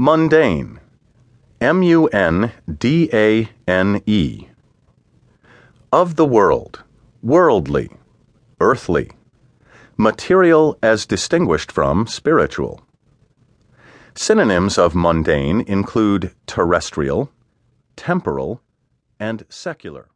Mundane. M U N D A N E. Of the world, worldly, earthly, material as distinguished from spiritual. Synonyms of mundane include terrestrial, temporal, and secular.